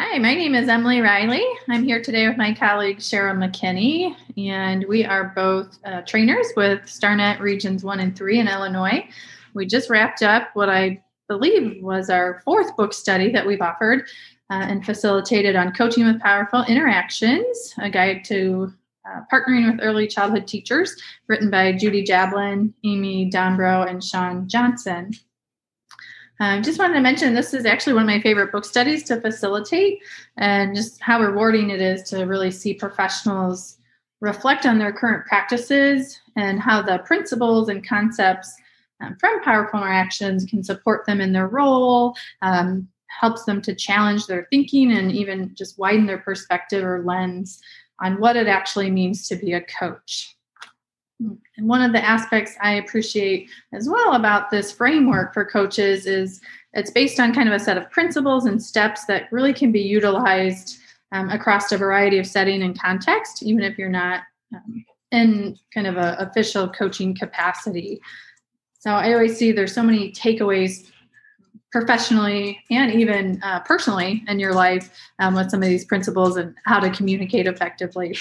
Hi, my name is Emily Reilly. I'm here today with my colleague Cheryl McKinney, and we are both uh, trainers with StarNet Regions 1 and 3 in Illinois. We just wrapped up what I believe was our fourth book study that we've offered uh, and facilitated on coaching with powerful interactions, a guide to uh, partnering with early childhood teachers, written by Judy Jablon, Amy Dombro, and Shaun Johnsen. I um, just wanted to mention this is actually one of my favorite book studies to facilitate, and just how rewarding it is to really see professionals reflect on their current practices and how the principles and concepts um, from powerful interactions can support them in their role, um, helps them to challenge their thinking, and even just widen their perspective or lens on what it actually means to be a coach. And one of the aspects I appreciate as well about this framework for coaches is it's based on kind of a set of principles and steps that really can be utilized um, across a variety of setting and context, even if you're not um, in kind of a official coaching capacity. So I always see there's so many takeaways professionally and even uh, personally in your life um, with some of these principles and how to communicate effectively.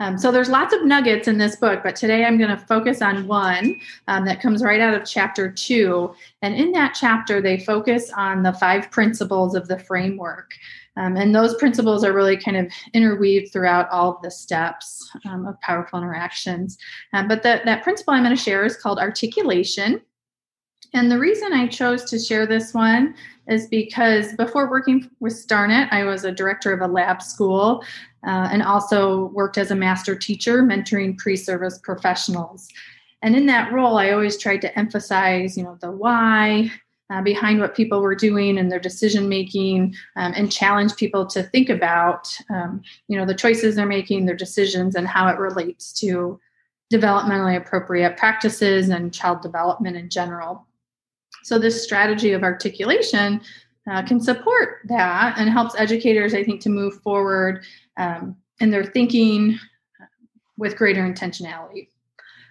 Um, so there's lots of nuggets in this book, but today I'm going to focus on one um, that comes right out of chapter two. And in that chapter, they focus on the five principles of the framework. Um, and those principles are really kind of interweaved throughout all of the steps um, of powerful interactions. Um, but the, that principle I'm going to share is called articulation. And the reason I chose to share this one is because before working with StarNet, I was a director of a lab school uh, and also worked as a master teacher, mentoring pre-service professionals. And in that role, I always tried to emphasize, you know, the why uh, behind what people were doing and their decision making, um, and challenge people to think about, um, you know, the choices they're making, their decisions, and how it relates to developmentally appropriate practices and child development in general. So, this strategy of articulation uh, can support that and helps educators, I think, to move forward um, in their thinking with greater intentionality.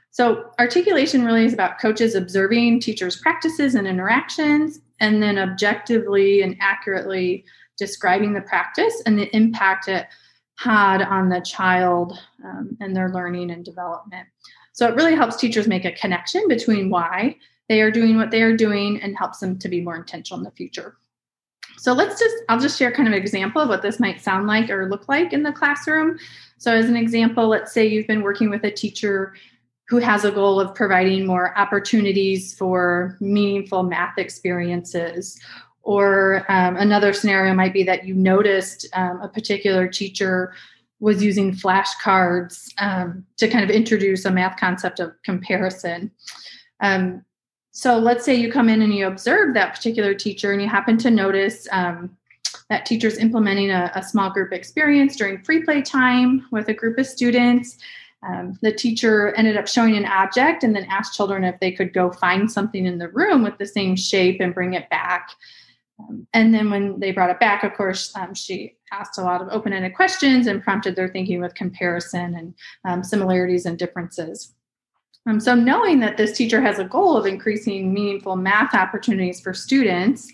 So, articulation really is about coaches observing teachers' practices and interactions, and then objectively and accurately describing the practice and the impact it had on the child um, and their learning and development. So, it really helps teachers make a connection between why they are doing what they are doing and helps them to be more intentional in the future. So let's just, I'll just share kind of an example of what this might sound like or look like in the classroom. So, as an example, let's say you've been working with a teacher who has a goal of providing more opportunities for meaningful math experiences. Or um, another scenario might be that you noticed um, a particular teacher was using flashcards um, to kind of introduce a math concept of comparison. Um, so let's say you come in and you observe that particular teacher and you happen to notice um, that teacher's implementing a, a, small group experience during free play time with a group of students. Um, the teacher ended up showing an object and then asked children if they could go find something in the room with the same shape and bring it back. Um, and then when they brought it back, of course, um, she asked a lot of open ended questions and prompted their thinking with comparison and um, similarities and differences. Um, so, knowing that this teacher has a goal of increasing meaningful math opportunities for students,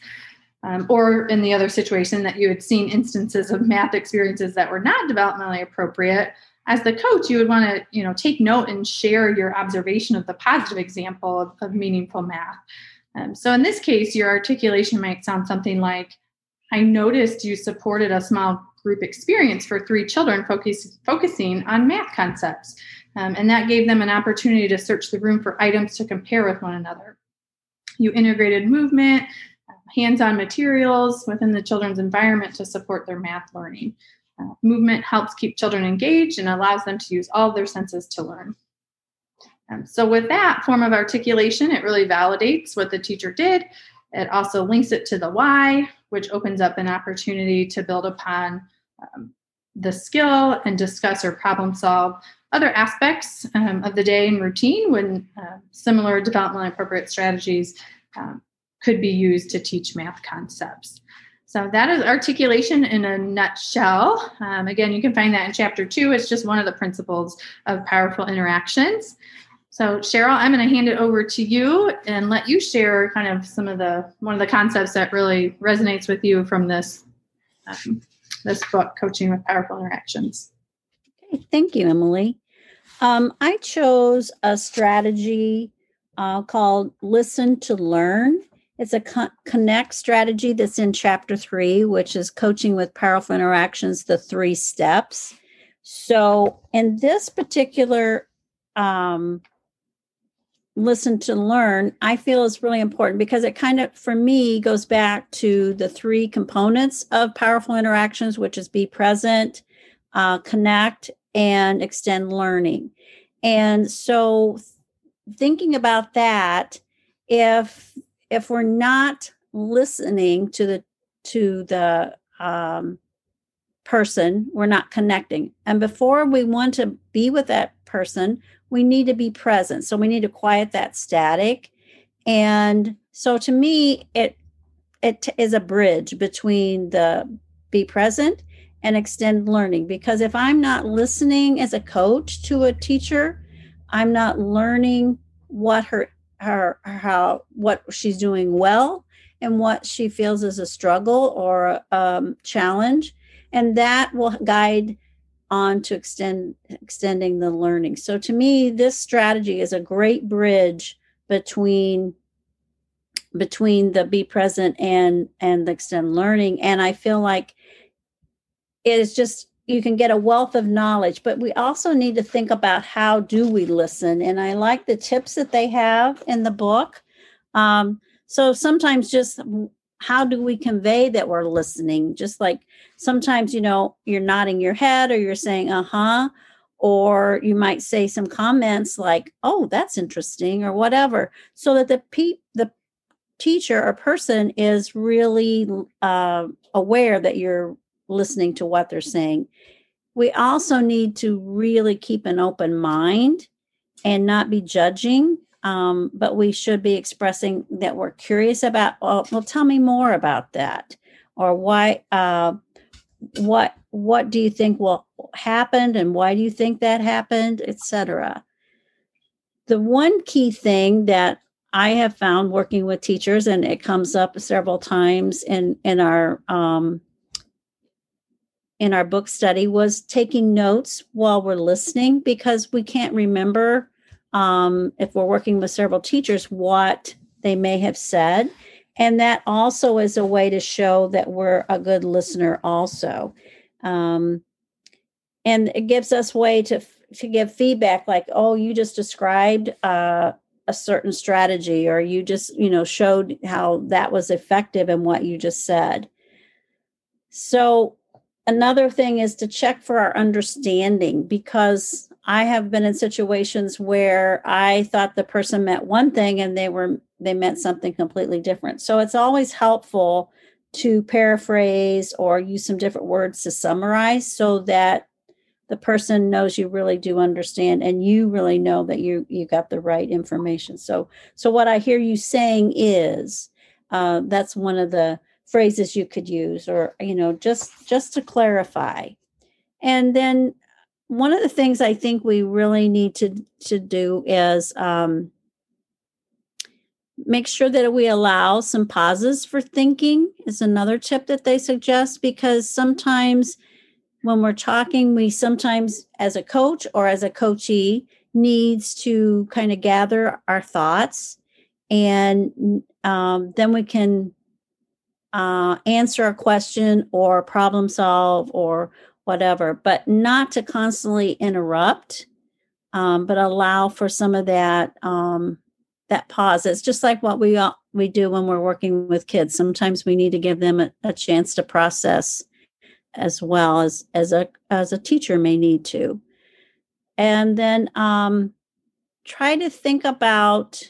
um, or in the other situation that you had seen instances of math experiences that were not developmentally appropriate, as the coach, you would want to, you know, take note and share your observation of the positive example of, of meaningful math. Um, so, in this case, your articulation might sound something like, "I noticed you supported a small group experience for three children, focus, focusing on math concepts." Um, and that gave them an opportunity to search the room for items to compare with one another. You integrated movement, hands on materials within the children's environment to support their math learning. Uh, movement helps keep children engaged and allows them to use all their senses to learn. Um, so, with that form of articulation, it really validates what the teacher did. It also links it to the why, which opens up an opportunity to build upon um, the skill and discuss or problem solve other aspects um, of the day and routine when uh, similar developmentally appropriate strategies um, could be used to teach math concepts. So that is articulation in a nutshell. Um, again, you can find that in chapter two. It's just one of the principles of powerful interactions. So Cheryl, I'm going to hand it over to you and let you share kind of some of the one of the concepts that really resonates with you from this um, this book, Coaching with Powerful Interactions. Okay, thank you, Emily. Um, I chose a strategy uh, called Listen to Learn. It's a con- connect strategy that's in chapter three, which is coaching with powerful interactions, the three steps. So, in this particular um, listen to learn, I feel is really important because it kind of, for me, goes back to the three components of powerful interactions, which is be present, uh, connect, and extend learning. And so, thinking about that, if if we're not listening to the to the um, person, we're not connecting. And before we want to be with that person, we need to be present. So we need to quiet that static. And so to me, it it is a bridge between the be present and extend learning because if I'm not listening as a coach to a teacher, I'm not learning what her her how what she's doing well and what she feels is a struggle or a um, challenge and that will guide on to extend extending the learning. So to me, this strategy is a great bridge between between the be present and and the extend learning. And I feel like it is just you can get a wealth of knowledge, but we also need to think about how do we listen. And I like the tips that they have in the book. Um, so sometimes just how do we convey that we're listening? Just like sometimes, you know, you're nodding your head or you're saying, uh huh. Or you might say some comments like, oh, that's interesting, or whatever, so that the pe- the teacher or person is really uh, aware that you're listening to what they're saying. We also need to really keep an open mind and not be judging um, but we should be expressing that we're curious about well, well tell me more about that. Or why uh, what what do you think will happened and why do you think that happened etc the one key thing that i have found working with teachers and it comes up several times in in our um, in our book study was taking notes while we're listening because we can't remember um, if we're working with several teachers, what they may have said. And that also is a way to show that we're a good listener, also. Um, and it gives us way to to give feedback like oh you just described uh, a certain strategy or you just you know showed how that was effective in what you just said so another thing is to check for our understanding because I have been in situations where I thought the person meant one thing and they were they meant something completely different. So it's always helpful to paraphrase or use some different words to summarize so that the person knows you really do understand and you really know that you you got the right information. So so what I hear you saying is uh, that's one of the phrases you could use or you know just just to clarify and then one of the things I think we really need to to do is um, make sure that we allow some pauses for thinking. Is another tip that they suggest because sometimes when we're talking, we sometimes, as a coach or as a coachee, needs to kind of gather our thoughts, and um, then we can uh, answer a question or problem solve or whatever, but not to constantly interrupt, um, but allow for some of that um, that pause. It's just like what we all, we do when we're working with kids. Sometimes we need to give them a, a chance to process, as well as as a as a teacher may need to, and then um, try to think about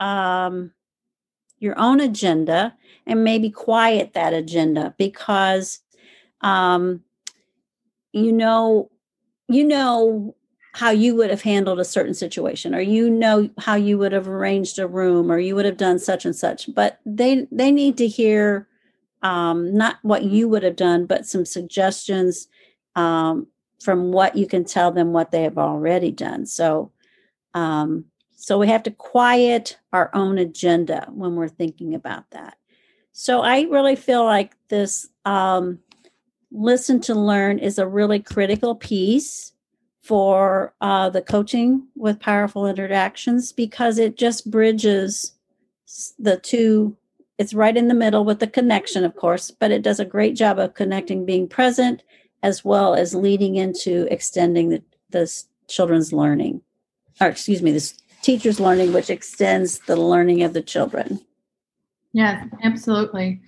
um, your own agenda and maybe quiet that agenda because um, you know you know how you would have handled a certain situation or you know how you would have arranged a room or you would have done such and such but they they need to hear um, not what you would have done but some suggestions um, from what you can tell them what they have already done. So um, so we have to quiet our own agenda when we're thinking about that. So I really feel like this um, listen to learn is a really critical piece for uh, the coaching with powerful interactions because it just bridges the two it's right in the middle with the connection of course but it does a great job of connecting being present as well as leading into extending the, the children's learning or excuse me the teacher's learning which extends the learning of the children yeah absolutely.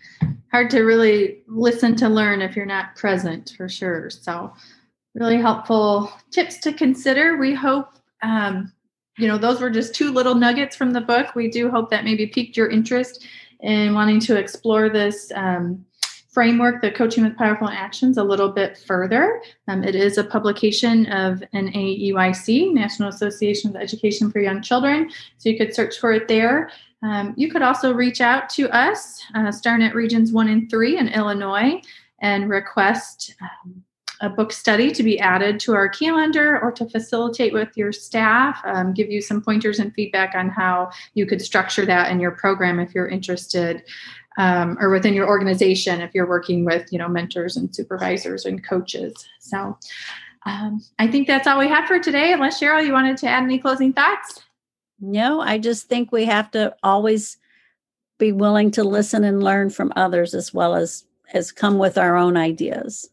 Hard to really listen to learn if you're not present for sure. So really helpful tips to consider. We hope um, you know, those were just two little nuggets from the book. We do hope that maybe piqued your interest in wanting to explore this um, framework, the Coaching with Powerful Actions, a little bit further. Um, it is a publication of NAEYC, National Association of Education for Young Children. So you could search for it there. Um, you could also reach out to us, uh, StarNet Regions 1 and 3 in Illinois, and request um, a book study to be added to our calendar or to facilitate with your staff, um, give you some pointers and feedback on how you could structure that in your program if you're interested. Um, or within your organization if you're working with you know mentors and supervisors and coaches so um, i think that's all we have for today unless cheryl you wanted to add any closing thoughts no i just think we have to always be willing to listen and learn from others as well as as come with our own ideas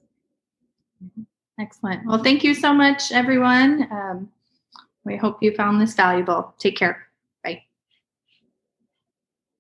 Excellent. Well, thank you so much, everyone. Um, we hope you found this valuable. Take care.